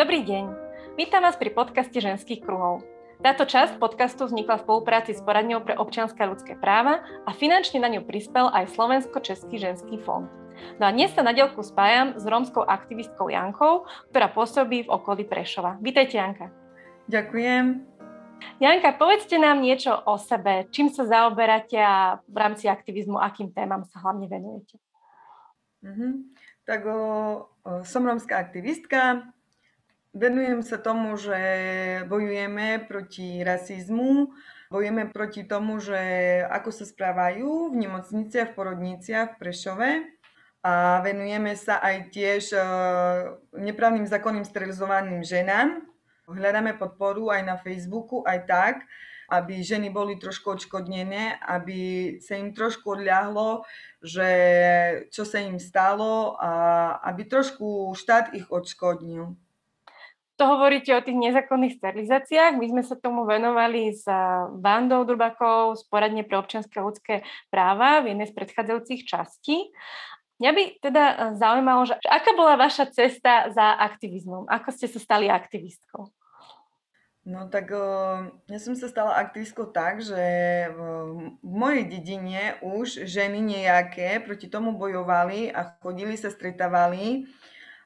Dobrý deň. Vítam vás pri podcaste Ženských kruhov. Táto časť podcastu vznikla v spolupráci s Poradňou pre občianske ľudské práva a finančne na ňu prispel aj Slovensko-Český ženský fond. No a dnes sa na dielku spájam s rómskou aktivistkou Jankou, ktorá pôsobí v okolí Prešova. Vítajte, Janka. Ďakujem. Janka, povedzte nám niečo o sebe. Čím sa zaoberáte a v rámci aktivizmu, akým témam sa hlavne venujete? Mm-hmm. Tak o, o, som rómska aktivistka, Venujem sa tomu, že bojujeme proti rasizmu, bojujeme proti tomu, že ako sa správajú v nemocniciach, v porodniciach v Prešove a venujeme sa aj tiež e, neprávnym zákonným sterilizovaným ženám. Hľadáme podporu aj na Facebooku, aj tak, aby ženy boli trošku odškodnené, aby sa im trošku odľahlo, že čo sa im stalo a aby trošku štát ich odškodnil to hovoríte o tých nezákonných sterilizáciách. My sme sa tomu venovali s Vandou Durbakou z poradne pre občianske ľudské práva v jednej z predchádzajúcich častí. Mňa by teda e, zaujímalo, že aká bola vaša cesta za aktivizmom? Ako ste sa stali aktivistkou? No tak e, ja som sa stala aktivistkou tak, že v mojej dedine už ženy nejaké proti tomu bojovali a chodili sa stretávali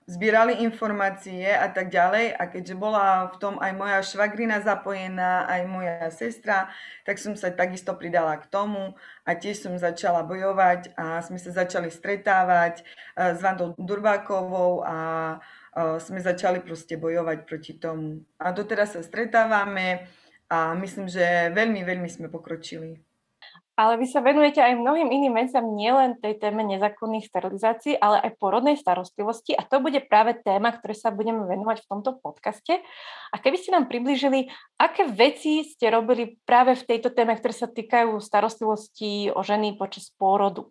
zbierali informácie a tak ďalej. A keďže bola v tom aj moja švagrina zapojená, aj moja sestra, tak som sa takisto pridala k tomu a tiež som začala bojovať a sme sa začali stretávať eh, s Vandou Durbákovou a eh, sme začali proste bojovať proti tomu. A doteraz sa stretávame a myslím, že veľmi, veľmi sme pokročili. Ale vy sa venujete aj mnohým iným veciam, nielen tej téme nezákonných sterilizácií, ale aj porodnej starostlivosti a to bude práve téma, ktoré sa budeme venovať v tomto podcaste. A keby ste nám približili, aké veci ste robili práve v tejto téme, ktoré sa týkajú starostlivosti o ženy počas pôrodu?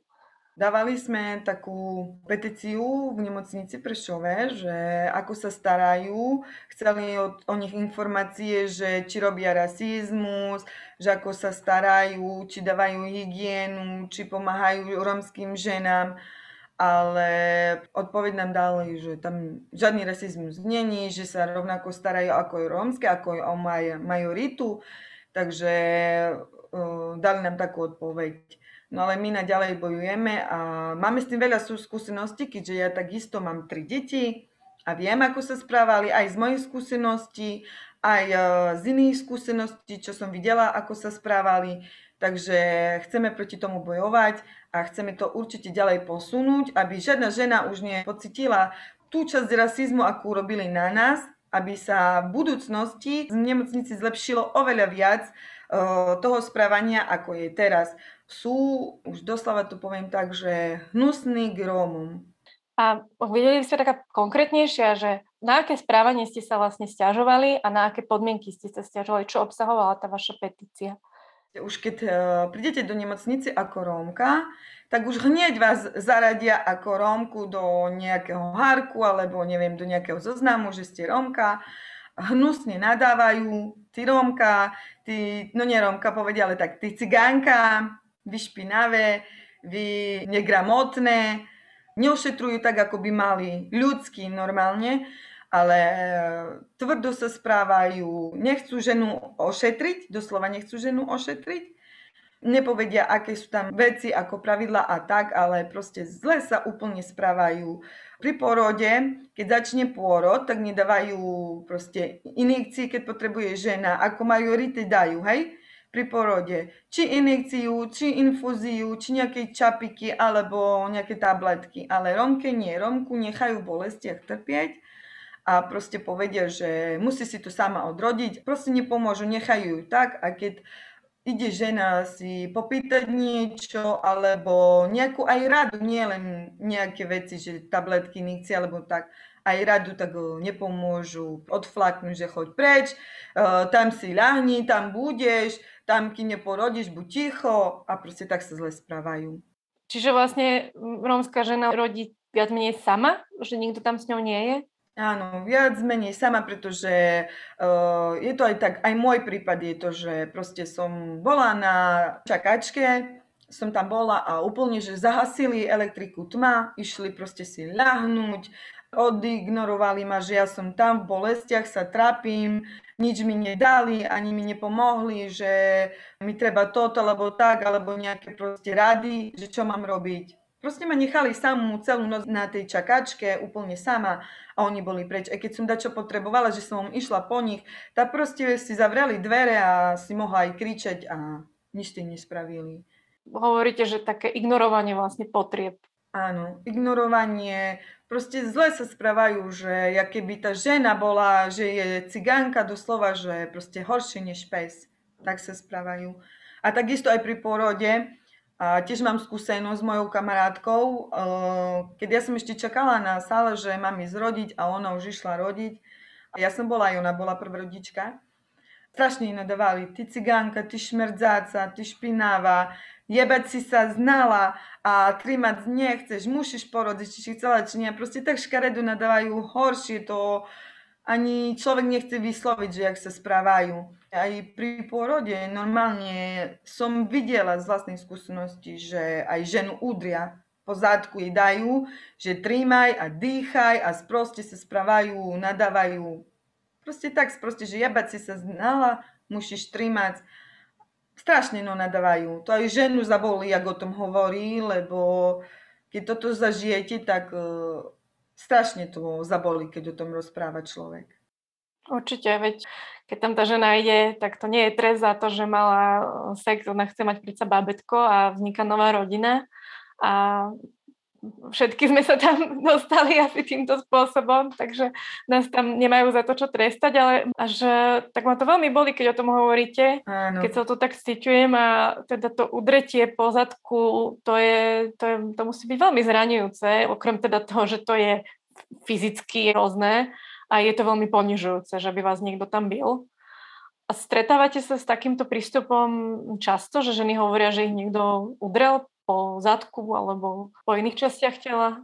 Dávali sme takú petíciu v nemocnici Prešove, že ako sa starajú, chceli od, o nich informácie, že či robia rasizmus, že ako sa starajú, či dávajú hygienu, či pomáhajú romským ženám, ale odpoveď nám dali, že tam žiadny rasizmus není, že sa rovnako starajú ako je rómske, ako je o maj, majoritu, takže uh, dali nám takú odpoveď. No ale my naďalej bojujeme a máme s tým veľa skúseností, keďže ja takisto mám tri deti a viem, ako sa správali aj z mojich skúseností, aj e, z iných skúseností, čo som videla, ako sa správali. Takže chceme proti tomu bojovať a chceme to určite ďalej posunúť, aby žiadna žena už nepocitila tú časť rasizmu, akú robili na nás, aby sa v budúcnosti v nemocnici zlepšilo oveľa viac uh, toho správania, ako je teraz sú, už doslova to poviem tak, že hnusný k Rómom. A videli ste taká konkrétnejšia, že na aké správanie ste sa vlastne stiažovali a na aké podmienky ste sa stiažovali, čo obsahovala tá vaša petícia? Už keď uh, prídete do nemocnice ako Rómka, tak už hneď vás zaradia ako Rómku do nejakého hárku alebo neviem, do nejakého zoznamu, že ste Rómka. Hnusne nadávajú, ty Rómka, ty, no nie Rómka povedia, ale tak ty cigánka, vy špinavé, vy negramotné, neošetrujú tak, ako by mali ľudský normálne, ale e, tvrdo sa správajú, nechcú ženu ošetriť, doslova nechcú ženu ošetriť, nepovedia, aké sú tam veci, ako pravidla a tak, ale proste zle sa úplne správajú. Pri porode, keď začne pôrod, tak nedávajú proste injekcie, keď potrebuje žena, ako majority dajú, hej? Pri porode. Či injekciu, či infúziu, či nejaké čapiky, alebo nejaké tabletky. Ale Romke nie. Romku nechajú v bolestiach trpieť a proste povedia, že musí si to sama odrodiť. Proste nepomôžu, nechajú ju tak a keď ide žena si popýtať niečo, alebo nejakú aj radu, nie len nejaké veci, že tabletky, injekcie, alebo tak, aj radu tak nepomôžu odflaknúť, že choď preč, uh, tam si ľahni, tam budeš, tam kým neporodíš, buď ticho a proste tak sa zle správajú. Čiže vlastne rómska žena rodí viac menej sama, že nikto tam s ňou nie je? Áno, viac menej sama, pretože uh, je to aj tak, aj môj prípad je to, že proste som bola na čakačke, som tam bola a úplne, že zahasili elektriku tma, išli proste si ľahnúť odignorovali ma, že ja som tam v bolestiach, sa trápim, nič mi nedali, ani mi nepomohli, že mi treba toto, alebo tak, alebo nejaké proste rady, že čo mám robiť. Proste ma nechali samú celú noc na tej čakačke, úplne sama a oni boli preč. Aj keď som dačo potrebovala, že som išla po nich, tak proste si zavreli dvere a si mohla aj kričať a nič ste nespravili. Hovoríte, že také ignorovanie vlastne potrieb. Áno, ignorovanie, proste zle sa správajú, že ja keby tá žena bola, že je cigánka doslova, že proste horšie než pes, tak sa správajú. A takisto aj pri porode, a tiež mám skúsenosť s mojou kamarátkou, keď ja som ešte čakala na sále, že mám ísť rodiť a ona už išla rodiť. A ja som bola aj ona bola prvrodička. Strašne nadávali, ty cigánka, ty šmerdzáca, ty špinavá, jebať si sa znala a trimať nechceš, musíš porodiť, či si chcela, či nie. Proste tak škaredu nadávajú horšie, to ani človek nechce vysloviť, že jak sa správajú. Aj pri pôrode normálne som videla z vlastnej skúsenosti, že aj ženu udria po zádku jej dajú, že trímaj a dýchaj a sproste sa správajú, nadávajú. Proste tak, proste, že jebať si sa znala, musíš trímať. Strašne no nadávajú. To aj ženu zabolí, jak o tom hovorí, lebo keď toto zažijete, tak uh, strašne to zabolí, keď o tom rozpráva človek. Určite, veď keď tam tá žena ide, tak to nie je trest za to, že mala eh, sex, ona chce mať predsa bábetko a vzniká nová rodina. A všetky sme sa tam dostali asi týmto spôsobom, takže nás tam nemajú za to, čo trestať, ale až tak ma to veľmi boli, keď o tom hovoríte, Áno. keď sa to tak stičujem a teda to udretie po zadku, to, je, to, je, to musí byť veľmi zraňujúce, okrem teda toho, že to je fyzicky hrozné, a je to veľmi ponižujúce, že by vás niekto tam bil. A stretávate sa s takýmto prístupom často, že ženy hovoria, že ich niekto udrel po zadku alebo po iných častiach tela?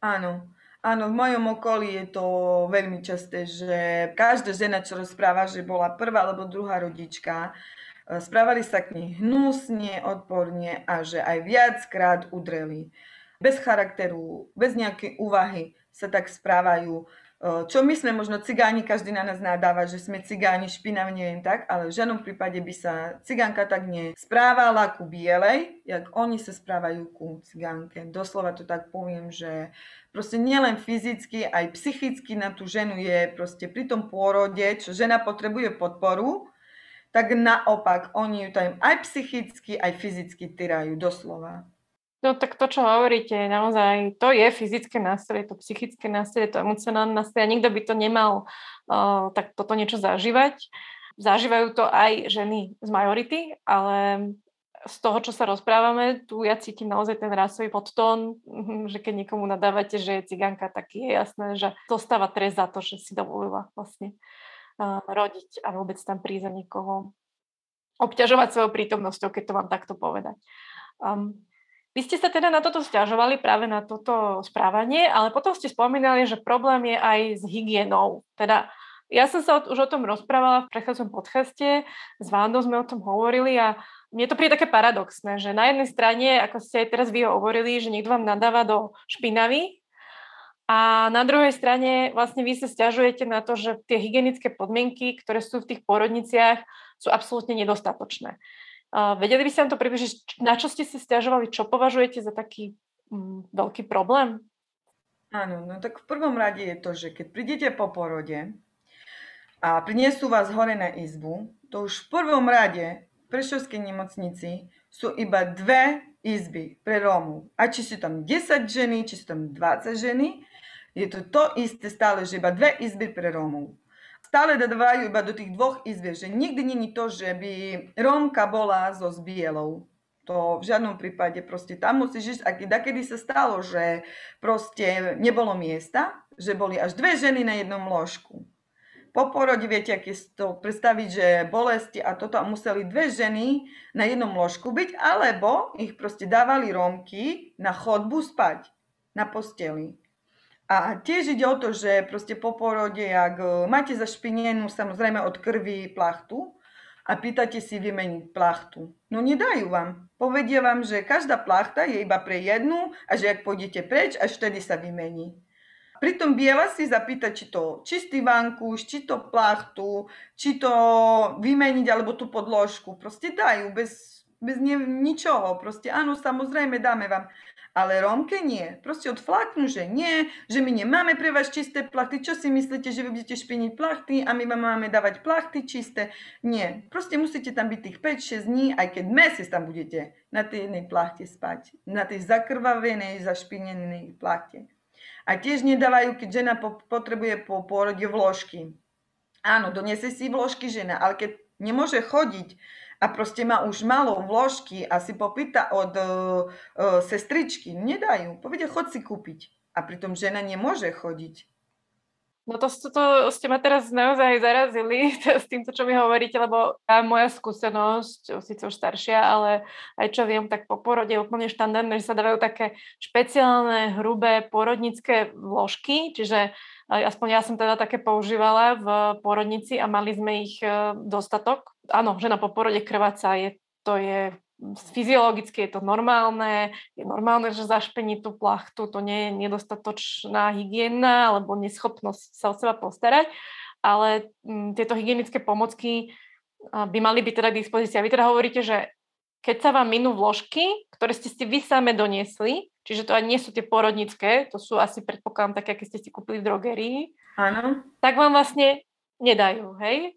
Áno. Áno, v mojom okolí je to veľmi časté, že každá žena, čo rozpráva, že bola prvá alebo druhá rodička, e, správali sa k nej hnusne, odporne a že aj viackrát udreli. Bez charakteru, bez nejakej úvahy sa tak správajú čo my sme možno cigáni, každý na nás nadáva, že sme cigáni, špinaví, neviem tak, ale v žiadnom prípade by sa cigánka tak nesprávala ku bielej, jak oni sa správajú ku cigánke. Doslova to tak poviem, že proste nielen fyzicky, aj psychicky na tú ženu je proste pri tom pôrode, čo žena potrebuje podporu, tak naopak oni ju tam aj psychicky, aj fyzicky tyrajú, doslova. No tak to, čo hovoríte, naozaj, to je fyzické násilie, to psychické násilie, to emocionálne násilie nikto by to nemal uh, tak toto niečo zažívať. Zažívajú to aj ženy z majority, ale z toho, čo sa rozprávame, tu ja cítim naozaj ten rasový podtón, že keď niekomu nadávate, že je ciganka, tak je jasné, že dostáva trest za to, že si dovolila vlastne rodiť a vôbec tam prísť za niekoho obťažovať svojou prítomnosťou, keď to mám takto povedať. Um, vy ste sa teda na toto stiažovali, práve na toto správanie, ale potom ste spomínali, že problém je aj s hygienou. Teda ja som sa už o tom rozprávala v prechádzom podcaste, s Vándou sme o tom hovorili a mne to príde také paradoxné, že na jednej strane, ako ste aj teraz vy hovorili, že niekto vám nadáva do špinavy a na druhej strane vlastne vy sa stiažujete na to, že tie hygienické podmienky, ktoré sú v tých porodniciach, sú absolútne nedostatočné. Vedeli by ste nám to približiť, na čo ste si stiažovali, čo považujete za taký mm, veľký problém? Áno, no tak v prvom rade je to, že keď prídete po porode a priniesú vás hore na izbu, to už v prvom rade v Prešovskej nemocnici sú iba dve izby pre Rómov. A či sú tam 10 ženy, či sú tam 20 ženy, je to to isté stále, že iba dve izby pre Rómov stále dávajú iba do tých dvoch izbier, že nikdy není to, že by Rómka bola so zbielou. To v žiadnom prípade proste tam musíš ísť. A kedy sa stalo, že proste nebolo miesta, že boli až dve ženy na jednom ložku. Po porode viete, aké to predstaviť, že bolesti a toto a museli dve ženy na jednom ložku byť, alebo ich proste dávali Rómky na chodbu spať na posteli. A tiež ide o to, že proste po porode, ak e, máte zašpinenú samozrejme od krvi plachtu a pýtate si vymeniť plachtu, no nedajú vám. Povedia vám, že každá plachta je iba pre jednu a že ak pôjdete preč, až vtedy sa vymení. Pritom biela si zapýtať, či to čistý vankúš, či to plachtu, či to vymeniť, alebo tú podložku. Proste dajú bez, bez ničoho. Proste áno, samozrejme dáme vám. Ale Rómke nie. Proste odflaknú, že nie, že my nemáme pre vás čisté plachty. Čo si myslíte, že vy budete špiniť plachty a my vám máme dávať plachty čisté? Nie. Proste musíte tam byť tých 5-6 dní, aj keď mesiac tam budete na tej jednej plachte spať. Na tej zakrvavenej, zašpinenej plachte. A tiež nedávajú, keď žena potrebuje po pôrode vložky. Áno, donese si vložky žena, ale keď nemôže chodiť a proste má už malou vložky a si popýta od uh, uh, sestričky, nedajú. Povedia, chod si kúpiť. A pritom žena nemôže chodiť. No to, to, to ste ma teraz naozaj zarazili s týmto, čo mi hovoríte, lebo tá moja skúsenosť, síce už staršia, ale aj čo viem, tak po porode je úplne štandardné, že sa dávajú také špeciálne, hrubé porodnícke vložky, čiže aspoň ja som teda také používala v porodnici a mali sme ich e, dostatok. Áno, žena po porode krváca, je, to je fyziologicky je to normálne, je normálne, že zašpení tú plachtu, to nie je nedostatočná hygiena alebo neschopnosť sa o seba postarať, ale m, mm, tieto hygienické pomocky by mali byť teda k dispozícii. A vy teda hovoríte, že keď sa vám minú vložky, ktoré ste si vy same doniesli, čiže to ani nie sú tie porodnické, to sú asi predpokladám také, aké ste si kúpili v drogerii, Áno. tak vám vlastne nedajú, hej?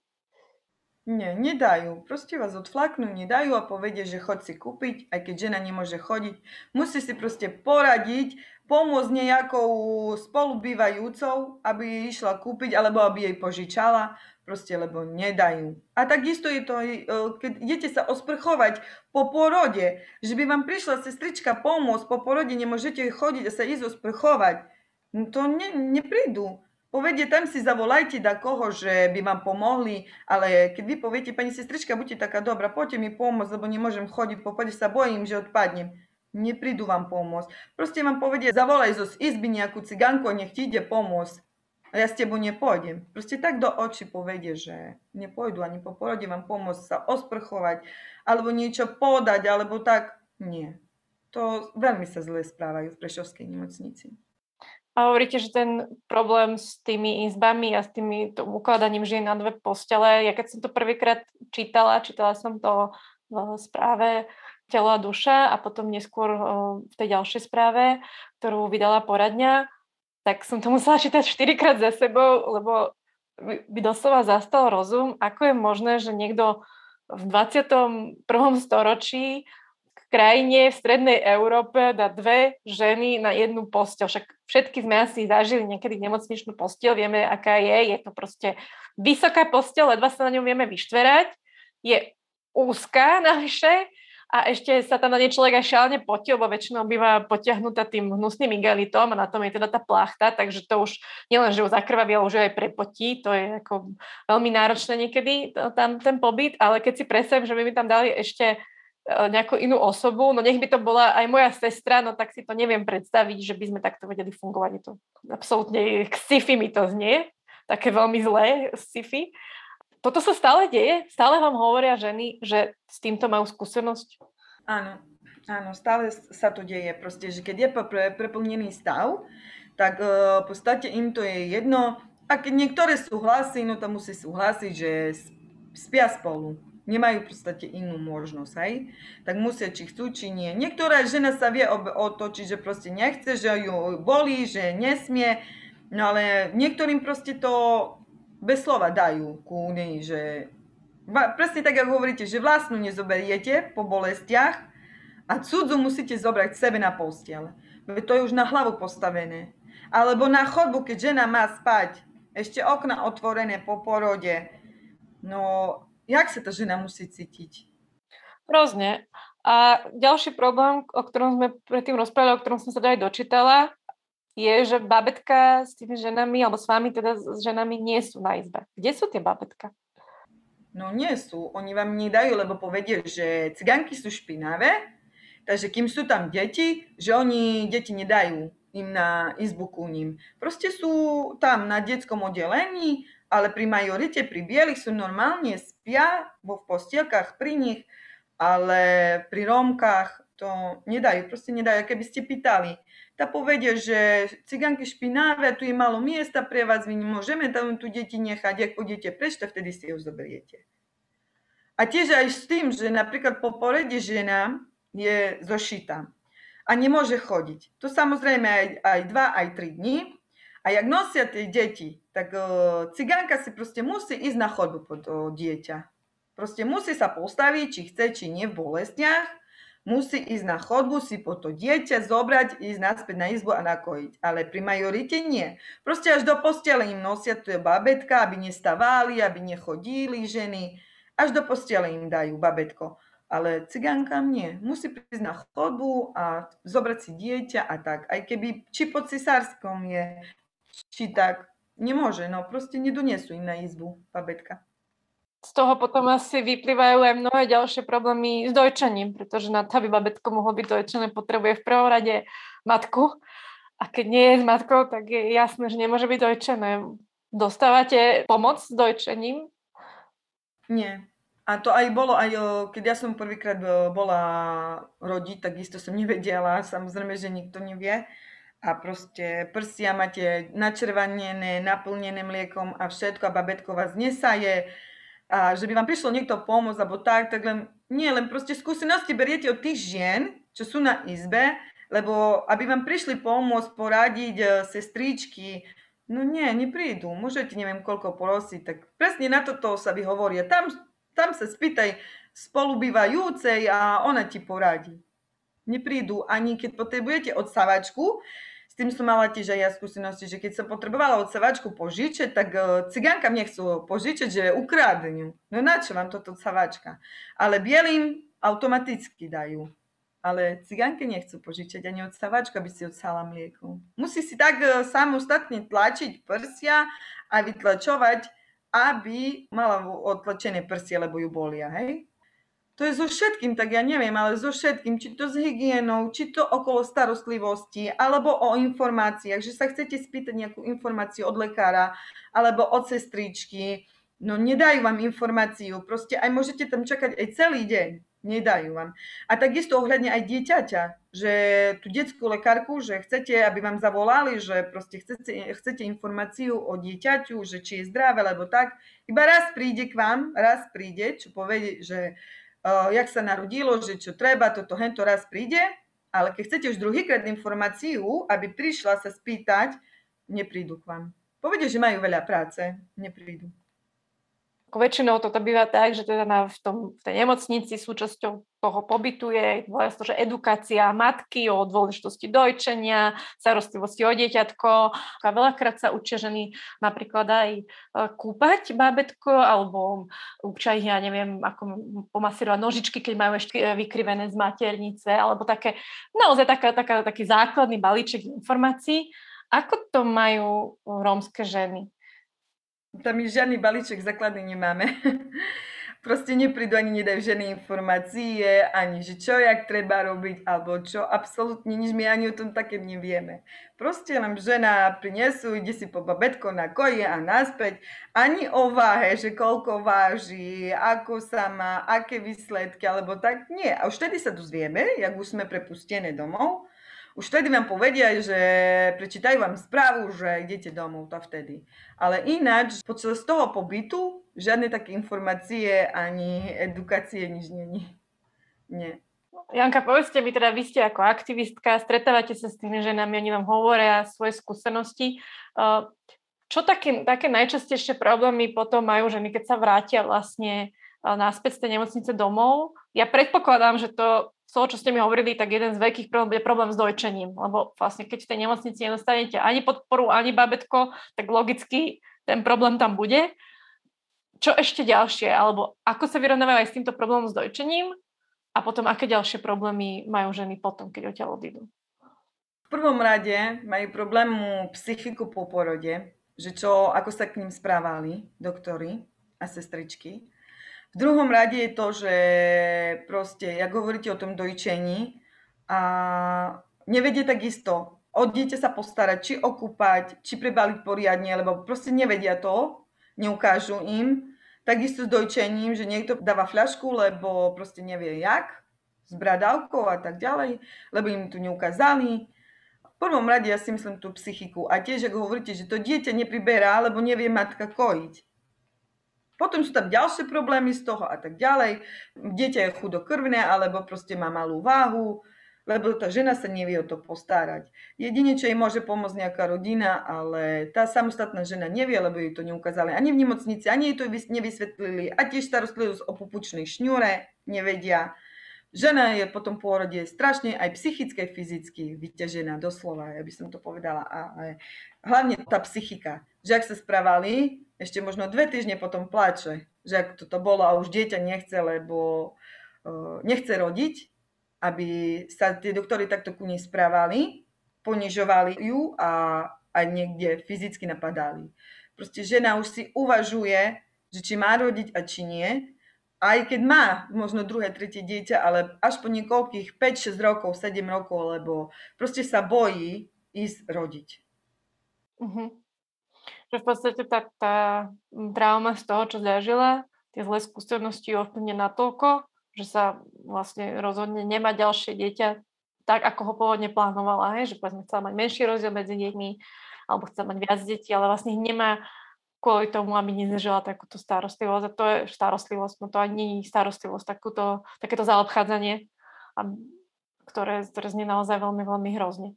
Nie, nedajú. Proste vás odflaknú, nedajú a povedia, že chod si kúpiť, aj keď žena nemôže chodiť. Musí si proste poradiť, pomôcť nejakou spolubývajúcou, aby išla kúpiť, alebo aby jej požičala, proste lebo nedajú. A takisto je to, e, keď idete sa osprchovať po porode, že by vám prišla sestrička pomôcť po porode, nemôžete chodiť a sa ísť osprchovať, no to ne, neprídu. Povedie, tam si zavolajte da koho, že by vám pomohli, ale keď vy poviete, pani sestrička, buďte taká dobrá, poďte mi pomôcť, lebo nemôžem chodiť, popade sa bojím, že odpadnem. Neprídu vám pomôcť. Proste vám povedie, zavolaj zo izby nejakú cigánku a nech ti ide pomôcť. A ja s tebou nepôjdem. Proste tak do očí povedie, že nepôjdu ani po porode vám pomôcť sa osprchovať, alebo niečo podať, alebo tak. Nie. To veľmi sa zle správajú v Prešovskej nemocnici. A hovoríte, že ten problém s tými izbami a s tými ukladaním žien na dve postele, ja keď som to prvýkrát čítala, čítala som to v správe Telo a duša a potom neskôr v tej ďalšej správe, ktorú vydala poradňa, tak som to musela čítať štyrikrát za sebou, lebo by doslova zastal rozum, ako je možné, že niekto v 21. storočí krajine v strednej Európe dá dve ženy na jednu postel. Však všetky sme asi zažili niekedy nemocničnú postel, vieme, aká je. Je to proste vysoká postel, ledva sa na ňu vieme vyštverať. Je úzká navyše a ešte sa tam na človek aj šálne potí, lebo väčšinou býva potiahnutá tým hnusným igelitom a na tom je teda tá plachta, takže to už nielen, že ju zakrvaví, ale už aj prepotí, to je ako veľmi náročné niekedy tam ten pobyt, ale keď si predstavím, že by mi tam dali ešte E, nejakú inú osobu, no nech by to bola aj moja sestra, no tak si to neviem predstaviť, že by sme takto vedeli fungovať. Je to absolútne sci-fi mi to znie, také veľmi zlé sci-fi. Toto sa stále deje? Stále vám hovoria ženy, že s týmto majú skúsenosť? Áno, áno, stále sa to deje. Proste, že keď je pre, preplnený stav, tak uh, v podstate im to je jedno. A keď niektoré súhlasí, no to musí súhlasiť, že spia spolu nemajú v podstate inú možnosť, hej? Tak musia, či chcú, či nie. Niektorá žena sa vie otočiť, že proste nechce, že ju bolí, že nesmie, no ale niektorým proste to bez slova dajú ku nej, že presne tak, ako hovoríte, že vlastnú nezoberiete po bolestiach a cudzu musíte zobrať sebe na postiel. To je už na hlavu postavené. Alebo na chodbu, keď žena má spať, ešte okna otvorené po porode. No jak sa tá žena musí cítiť? Hrozne. A ďalší problém, o ktorom sme predtým rozprávali, o ktorom som sa aj dočítala, je, že babetka s tými ženami, alebo s vami teda s ženami nie sú na izbe. Kde sú tie babetka? No nie sú. Oni vám nedajú, lebo povedia, že cigánky sú špinavé, takže kým sú tam deti, že oni deti nedajú im na izbu ku ním. Proste sú tam na detskom oddelení ale pri majorite, pri bielých sú normálne spia vo postielkach pri nich, ale pri Rómkach To nedajú, proste nedajú. Keby ste pýtali, tá povedia, že cigánky špinavé, tu je málo miesta pre vás, vy nemôžeme tam tu deti nechať, ak pôjdete preč, tak vtedy si ho zoberiete. A tiež aj s tým, že napríklad po porede žena je zošitá a nemôže chodiť. To samozrejme aj, aj dva, aj tri dní. A jak nosia tie deti, tak uh, cigánka si proste musí ísť na chodbu pod uh, dieťa. Proste musí sa postaviť, či chce, či nie v bolestiach musí ísť na chodbu, si po to dieťa zobrať, ísť naspäť na izbu a nakojiť. Ale pri majorite nie. Proste až do postele im nosia tu babetka, aby nestávali, aby nechodili ženy. Až do postele im dajú babetko. Ale cigánkam nie. Musí prísť na chodbu a zobrať si dieťa a tak. Aj keby či pod cisárskom je, či tak, nemôže. No proste nedonesú im na izbu babetka z toho potom asi vyplývajú aj mnohé ďalšie problémy s dojčaním, pretože na to, aby babetko mohlo byť dojčené, potrebuje v prvom rade matku. A keď nie je s matkou, tak je jasné, že nemôže byť dojčené. Dostávate pomoc s dojčením? Nie. A to aj bolo, aj keď ja som prvýkrát bola rodiť, tak isto som nevedela, samozrejme, že nikto nevie. A proste prsia máte načervanené, naplnené mliekom a všetko a babetko vás nesaje a že by vám prišlo niekto pomôcť alebo tak, tak len, nie, len proste skúsenosti beriete od tých žien, čo sú na izbe, lebo aby vám prišli pomôcť, poradiť e, sestričky, no nie, neprídu, môžete neviem koľko prosiť, tak presne na toto sa vyhovoria. Tam, tam sa spýtaj spolubývajúcej a ona ti poradí. Neprídu ani keď potrebujete odsavačku, tým som mala tiež aj ja skúsenosti, že keď som potrebovala odsavačku požičať, tak uh, cigánkam nechcú požičať, že ukradnú. No na čo vám toto odsavačka? Ale bielým automaticky dajú. Ale cigánke nechcú požičať ani odsavačku, aby si odsala mlieko. Musí si tak uh, samostatne tlačiť prsia a vytlačovať, aby mala odtlačené prsia, lebo ju bolia, hej? To je so všetkým, tak ja neviem, ale so všetkým, či to s hygienou, či to okolo starostlivosti, alebo o informáciách, že sa chcete spýtať nejakú informáciu od lekára, alebo od sestričky, no nedajú vám informáciu, proste aj môžete tam čakať aj celý deň, nedajú vám. A takisto ohľadne aj dieťaťa, že tú detskú lekárku, že chcete, aby vám zavolali, že proste chcete, chcete informáciu o dieťaťu, že či je zdravé, alebo tak, iba raz príde k vám, raz príde, čo povie, že jak sa narodilo, že čo treba, toto hento raz príde, ale keď chcete už druhýkrát informáciu, aby prišla sa spýtať, neprídu k vám. Povedia, že majú veľa práce, neprídu. Väčšinou toto býva tak, že teda na, v, tom, v tej nemocnici súčasťou toho pobytu je to, že edukácia matky o dôležitosti dojčenia, starostlivosti o dieťatko. A veľakrát sa učia ženy napríklad aj e, kúpať bábetko alebo učia ich, ja neviem, ako pomasírovať nožičky, keď majú ešte e, vykrivené z maternice, alebo také, naozaj taká, taká, taký základný balíček informácií. Ako to majú rómske ženy? Tam žiadny balíček základný nemáme. Proste neprídu ani nedajú žiadne informácie, ani že čo, jak treba robiť, alebo čo, absolútne nič, my ani o tom také nevieme. Proste nám žena prinesú, ide si po babetko na koje a naspäť, ani o váhe, že koľko váži, ako sa má, aké výsledky, alebo tak, nie. A už vtedy sa dozvieme, jak už sme prepustené domov, už vtedy vám povedia, že prečítajú vám správu, že idete domov, to vtedy. Ale ináč, počas toho pobytu, žiadne také informácie ani edukácie, nič není. Nie. Janka, povedzte mi teda, vy ste ako aktivistka, stretávate sa s tými ženami, oni vám hovoria svoje skúsenosti. Čo také, také najčastejšie problémy potom majú ženy, keď sa vrátia vlastne naspäť z tej nemocnice domov? Ja predpokladám, že to z toho, čo ste mi hovorili, tak jeden z veľkých problémov bude problém s dojčením, lebo vlastne keď v tej nemocnici nedostanete ani podporu, ani babetko, tak logicky ten problém tam bude. Čo ešte ďalšie, alebo ako sa vyrovnávajú aj s týmto problémom s dojčením a potom aké ďalšie problémy majú ženy potom, keď odtiaľ odídu? V prvom rade majú problému psychiku po porode, že čo, ako sa k ním správali doktory a sestričky v druhom rade je to, že proste, jak hovoríte o tom dojčení, a nevedie takisto od dieťa sa postarať, či okúpať, či prebaliť poriadne, lebo proste nevedia to, neukážu im. Takisto s dojčením, že niekto dáva fľašku, lebo proste nevie jak, s bradavkou a tak ďalej, lebo im tu neukázali. V prvom rade ja si myslím tú psychiku. A tiež, ako hovoríte, že to dieťa nepriberá, lebo nevie matka kojiť. Potom sú tam ďalšie problémy z toho a tak ďalej. Dieťa je chudokrvné, alebo proste má malú váhu, lebo tá žena sa nevie o to postarať. Jedine, čo jej môže pomôcť nejaká rodina, ale tá samostatná žena nevie, lebo jej to neukázali ani v nemocnici, ani jej to nevysvetlili. A tiež starostlivosť o pupučnej šňure nevedia. Žena je po tom pôrode strašne aj psychicky, aj fyzicky vyťažená, doslova, ja by som to povedala. A hlavne tá psychika, že ak sa správali, ešte možno dve týždne potom plače, že ak toto bolo a už dieťa nechce, lebo uh, nechce rodiť, aby sa tie doktory takto ku nej správali, ponižovali ju a aj niekde fyzicky napadali. Proste žena už si uvažuje, že či má rodiť a či nie, aj keď má možno druhé, tretie dieťa, ale až po niekoľkých 5-6 rokov, 7 rokov, lebo proste sa bojí ísť rodiť. Uh-huh. Že v podstate tá, tá trauma z toho, čo zažila, tie zlé skúsenosti ovplyvne natoľko, že sa vlastne rozhodne nemá ďalšie dieťa tak, ako ho pôvodne plánovala, hej? že povedzme chcela mať menší rozdiel medzi deťmi, alebo chcela mať viac detí, ale vlastne ich nemá kvôli tomu, aby nezažila takúto starostlivosť. A to je starostlivosť, no to ani nie je starostlivosť, takúto, takéto zaobchádzanie, ktoré, ktoré znie naozaj veľmi, veľmi hrozne.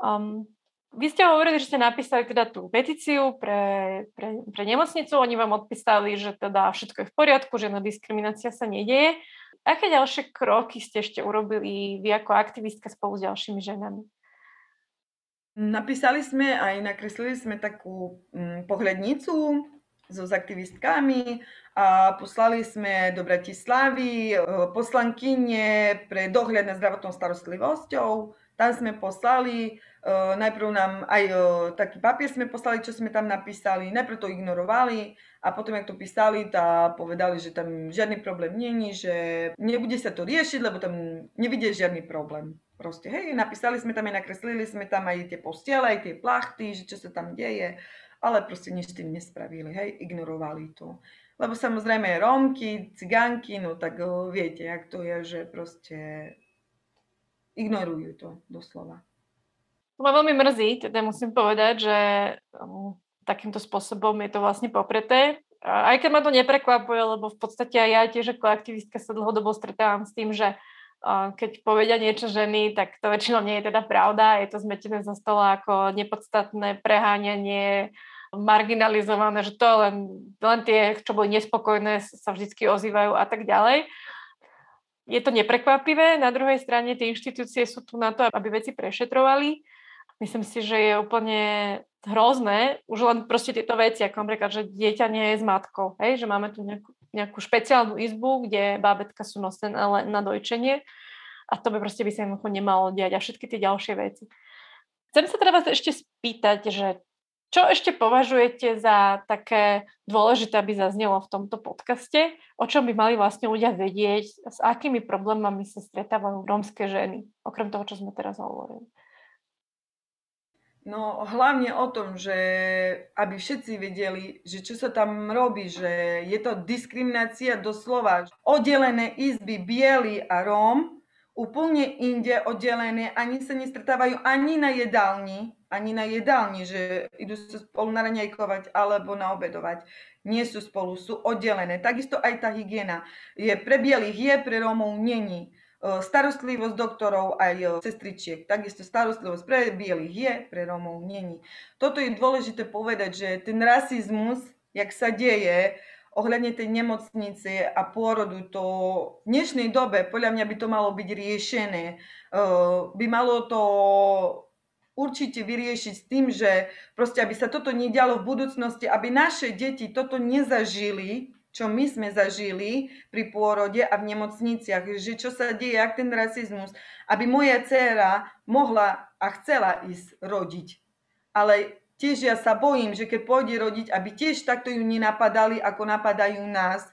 Um, vy ste hovorili, že ste napísali teda tú petíciu pre, pre, pre nemocnicu, oni vám odpísali, že teda všetko je v poriadku, že na diskriminácia sa nedieje. Aké ďalšie kroky ste ešte urobili vy ako aktivistka spolu s ďalšími ženami? Napísali sme aj nakreslili sme takú mm, pohľadnicu so s aktivistkami a poslali sme do Bratislavy e, poslankyne pre dohľad nad zdravotnou starostlivosťou. Tam sme poslali najprv nám aj taký papier sme poslali, čo sme tam napísali, najprv to ignorovali a potom, jak to písali, tá povedali, že tam žiadny problém není, že nebude sa to riešiť, lebo tam nevidie žiadny problém. Proste, hej, napísali sme tam aj, nakreslili sme tam aj tie postiele, aj tie plachty, že čo sa tam deje, ale proste nič tým nespravili, hej, ignorovali to. Lebo samozrejme Rómky, cigánky, no tak viete, jak to je, že proste ignorujú to doslova. To ma veľmi mrzí, teda musím povedať, že um, takýmto spôsobom je to vlastne popreté. Aj keď ma to neprekvapuje, lebo v podstate aj ja tiež ako aktivistka sa dlhodobo stretávam s tým, že keď povedia niečo ženy, tak to väčšinou nie je teda pravda. Je to zmetené za stola ako nepodstatné preháňanie, marginalizované, že to len, len tie, čo boli nespokojné, sa vždy ozývajú a tak ďalej. Je to neprekvapivé, na druhej strane tie inštitúcie sú tu na to, aby veci prešetrovali Myslím si, že je úplne hrozné, už len proste tieto veci, ako napríklad, že dieťa nie je s matkou, hej, že máme tu nejakú, nejakú špeciálnu izbu, kde bábetka sú nosené len na dojčenie a to by proste by sa jednoducho nemalo diať a všetky tie ďalšie veci. Chcem sa teda vás ešte spýtať, že čo ešte považujete za také dôležité, aby zaznelo v tomto podcaste? O čom by mali vlastne ľudia vedieť? S akými problémami sa stretávajú rómske ženy? Okrem toho, čo sme teraz hovorili. No hlavne o tom, že aby všetci vedeli, že čo sa tam robí, že je to diskriminácia doslova. Oddelené izby biely a Róm, úplne inde oddelené, ani sa nestretávajú ani na jedálni, ani na jedálni, že idú sa spolu naraňajkovať alebo naobedovať. Nie sú spolu, sú oddelené. Takisto aj tá hygiena. Je pre bielých, je pre Rómov, není starostlivosť doktorov aj sestričiek. Takisto starostlivosť pre bielých je, pre Rómov není. Toto je dôležité povedať, že ten rasizmus, jak sa deje, ohľadne tej nemocnice a pôrodu, to v dnešnej dobe, podľa mňa by to malo byť riešené. By malo to určite vyriešiť s tým, že proste, aby sa toto nedialo v budúcnosti, aby naše deti toto nezažili, čo my sme zažili pri pôrode a v nemocniciach, že čo sa deje, ak ten rasizmus, aby moja dcéra mohla a chcela ísť rodiť. Ale tiež ja sa bojím, že keď pôjde rodiť, aby tiež takto ju nenapadali, ako napadajú nás,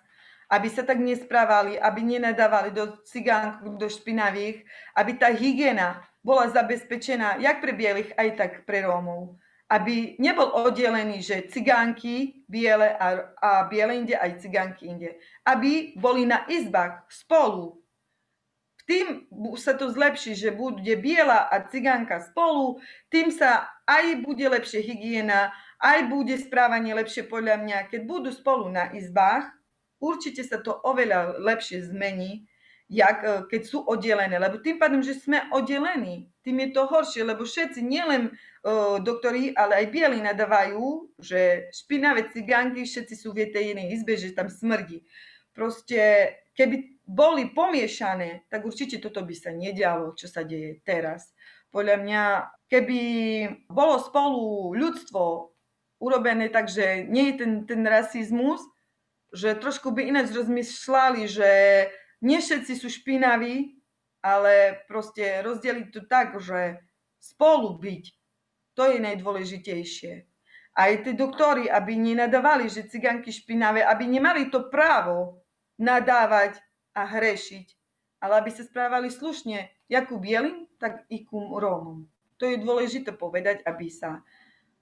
aby sa tak nesprávali, aby nenadávali do cigánku, do špinavých, aby tá hygiena bola zabezpečená jak pre bielých, aj tak pre Rómov aby nebol oddelený, že cigánky biele a, a biele inde, aj cigánky inde. Aby boli na izbách spolu. V tým sa to zlepší, že bude biela a cigánka spolu, tým sa aj bude lepšie hygiena, aj bude správanie lepšie podľa mňa. Keď budú spolu na izbách, určite sa to oveľa lepšie zmení, jak e, keď sú oddelené. Lebo tým pádom, že sme oddelení, tým je to horšie, lebo všetci, nielen uh, doktori, ale aj bieli nadávajú, že špinavé cigánky, všetci sú v tej jednej izbe, že tam smrdí. Proste, keby boli pomiešané, tak určite toto by sa nedialo, čo sa deje teraz. Podľa mňa, keby bolo spolu ľudstvo urobené tak, že nie je ten, ten rasizmus, že trošku by ináč rozmýšľali, že nie všetci sú špinaví, ale proste rozdeliť to tak, že spolu byť, to je najdôležitejšie. Aj tí doktori, aby nenadávali, že cigánky špinavé, aby nemali to právo nadávať a hrešiť, ale aby sa správali slušne, jak ku bielým, tak i ku Rómom. To je dôležité povedať, aby sa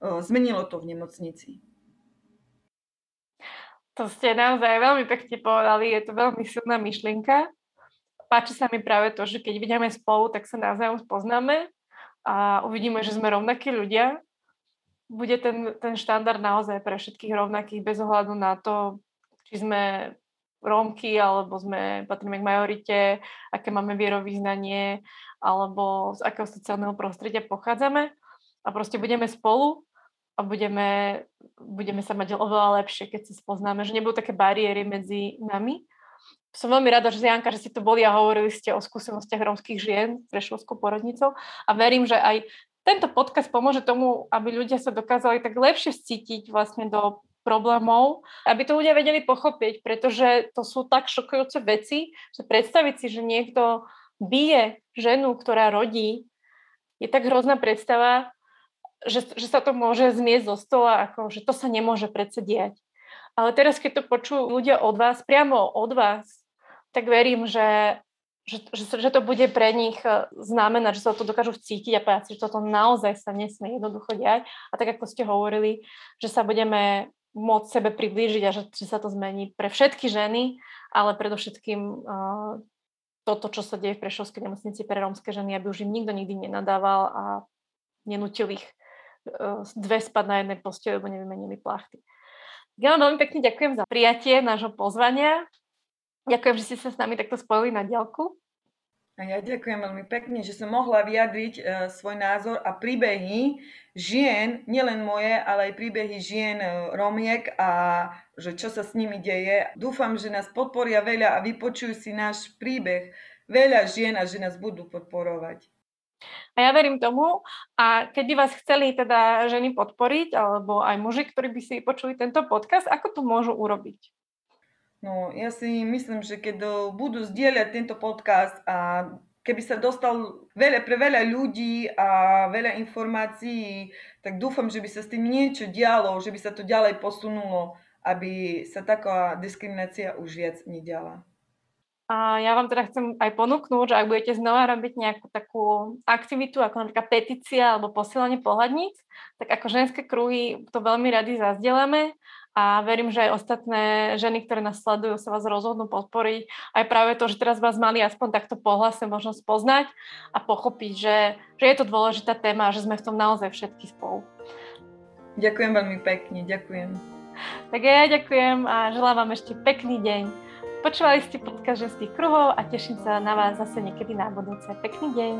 zmenilo to v nemocnici. To ste naozaj veľmi pekne povedali, je to veľmi silná myšlienka. Páči sa mi práve to, že keď vidíme spolu, tak sa navzájom spoznáme a uvidíme, že sme rovnakí ľudia. Bude ten, ten štandard naozaj pre všetkých rovnakých bez ohľadu na to, či sme Rómky, alebo sme, patríme k majorite, aké máme vierovýznanie, alebo z akého sociálneho prostredia pochádzame. A proste budeme spolu a budeme, budeme sa mať oveľa lepšie, keď sa spoznáme, že nebudú také bariéry medzi nami. Som veľmi rada, že Janka, že ste tu boli a hovorili ste o skúsenostiach rómskych žien s prešovskou porodnicou a verím, že aj tento podcast pomôže tomu, aby ľudia sa dokázali tak lepšie cítiť vlastne do problémov, aby to ľudia vedeli pochopiť, pretože to sú tak šokujúce veci, že predstaviť si, že niekto bije ženu, ktorá rodí, je tak hrozná predstava, že, že sa to môže zmiesť zo stola, ako, že to sa nemôže predsa diať. Ale teraz, keď to počujú ľudia od vás, priamo od vás, tak verím, že, že, že, že to bude pre nich eh, znamenať, že sa to dokážu cítiť a povedať že toto naozaj sa nesmie jednoducho diať. A tak, ako ste hovorili, že sa budeme môcť sebe priblížiť a že, že sa to zmení pre všetky ženy, ale predovšetkým uh, toto, čo sa deje v Prešovskej nemocnici pre rómske ženy, aby už im nikto nikdy nenadával a nenutil ich dve spať na jednej posteli, lebo nevymenili plachty. Ja vám veľmi pekne ďakujem za prijatie nášho pozvania. Ďakujem, že ste sa s nami takto spojili na diálku. A ja ďakujem veľmi pekne, že som mohla vyjadriť e, svoj názor a príbehy žien, nielen moje, ale aj príbehy žien e, Romiek a že čo sa s nimi deje. Dúfam, že nás podporia veľa a vypočujú si náš príbeh veľa žien a že nás budú podporovať. A ja verím tomu. A keď by vás chceli teda ženy podporiť, alebo aj muži, ktorí by si počuli tento podcast, ako to môžu urobiť? No, ja si myslím, že keď budú zdieľať tento podcast a keby sa dostal veľa, pre veľa ľudí a veľa informácií, tak dúfam, že by sa s tým niečo dialo, že by sa to ďalej posunulo, aby sa taká diskriminácia už viac nediala. A ja vám teda chcem aj ponúknúť, že ak budete znova robiť nejakú takú aktivitu, ako napríklad petícia alebo posielanie pohľadníc, tak ako ženské kruhy to veľmi rady zazdielame a verím, že aj ostatné ženy, ktoré nás sledujú, sa vás rozhodnú podporiť. Aj práve to, že teraz vás mali aspoň takto pohlasne možno spoznať a pochopiť, že, že je to dôležitá téma a že sme v tom naozaj všetky spolu. Ďakujem veľmi pekne, ďakujem. Tak ja ďakujem a želám vám ešte pekný deň. Počúvali ste podcast ženských kruhov a teším sa na vás zase niekedy na budúce. Pekný deň.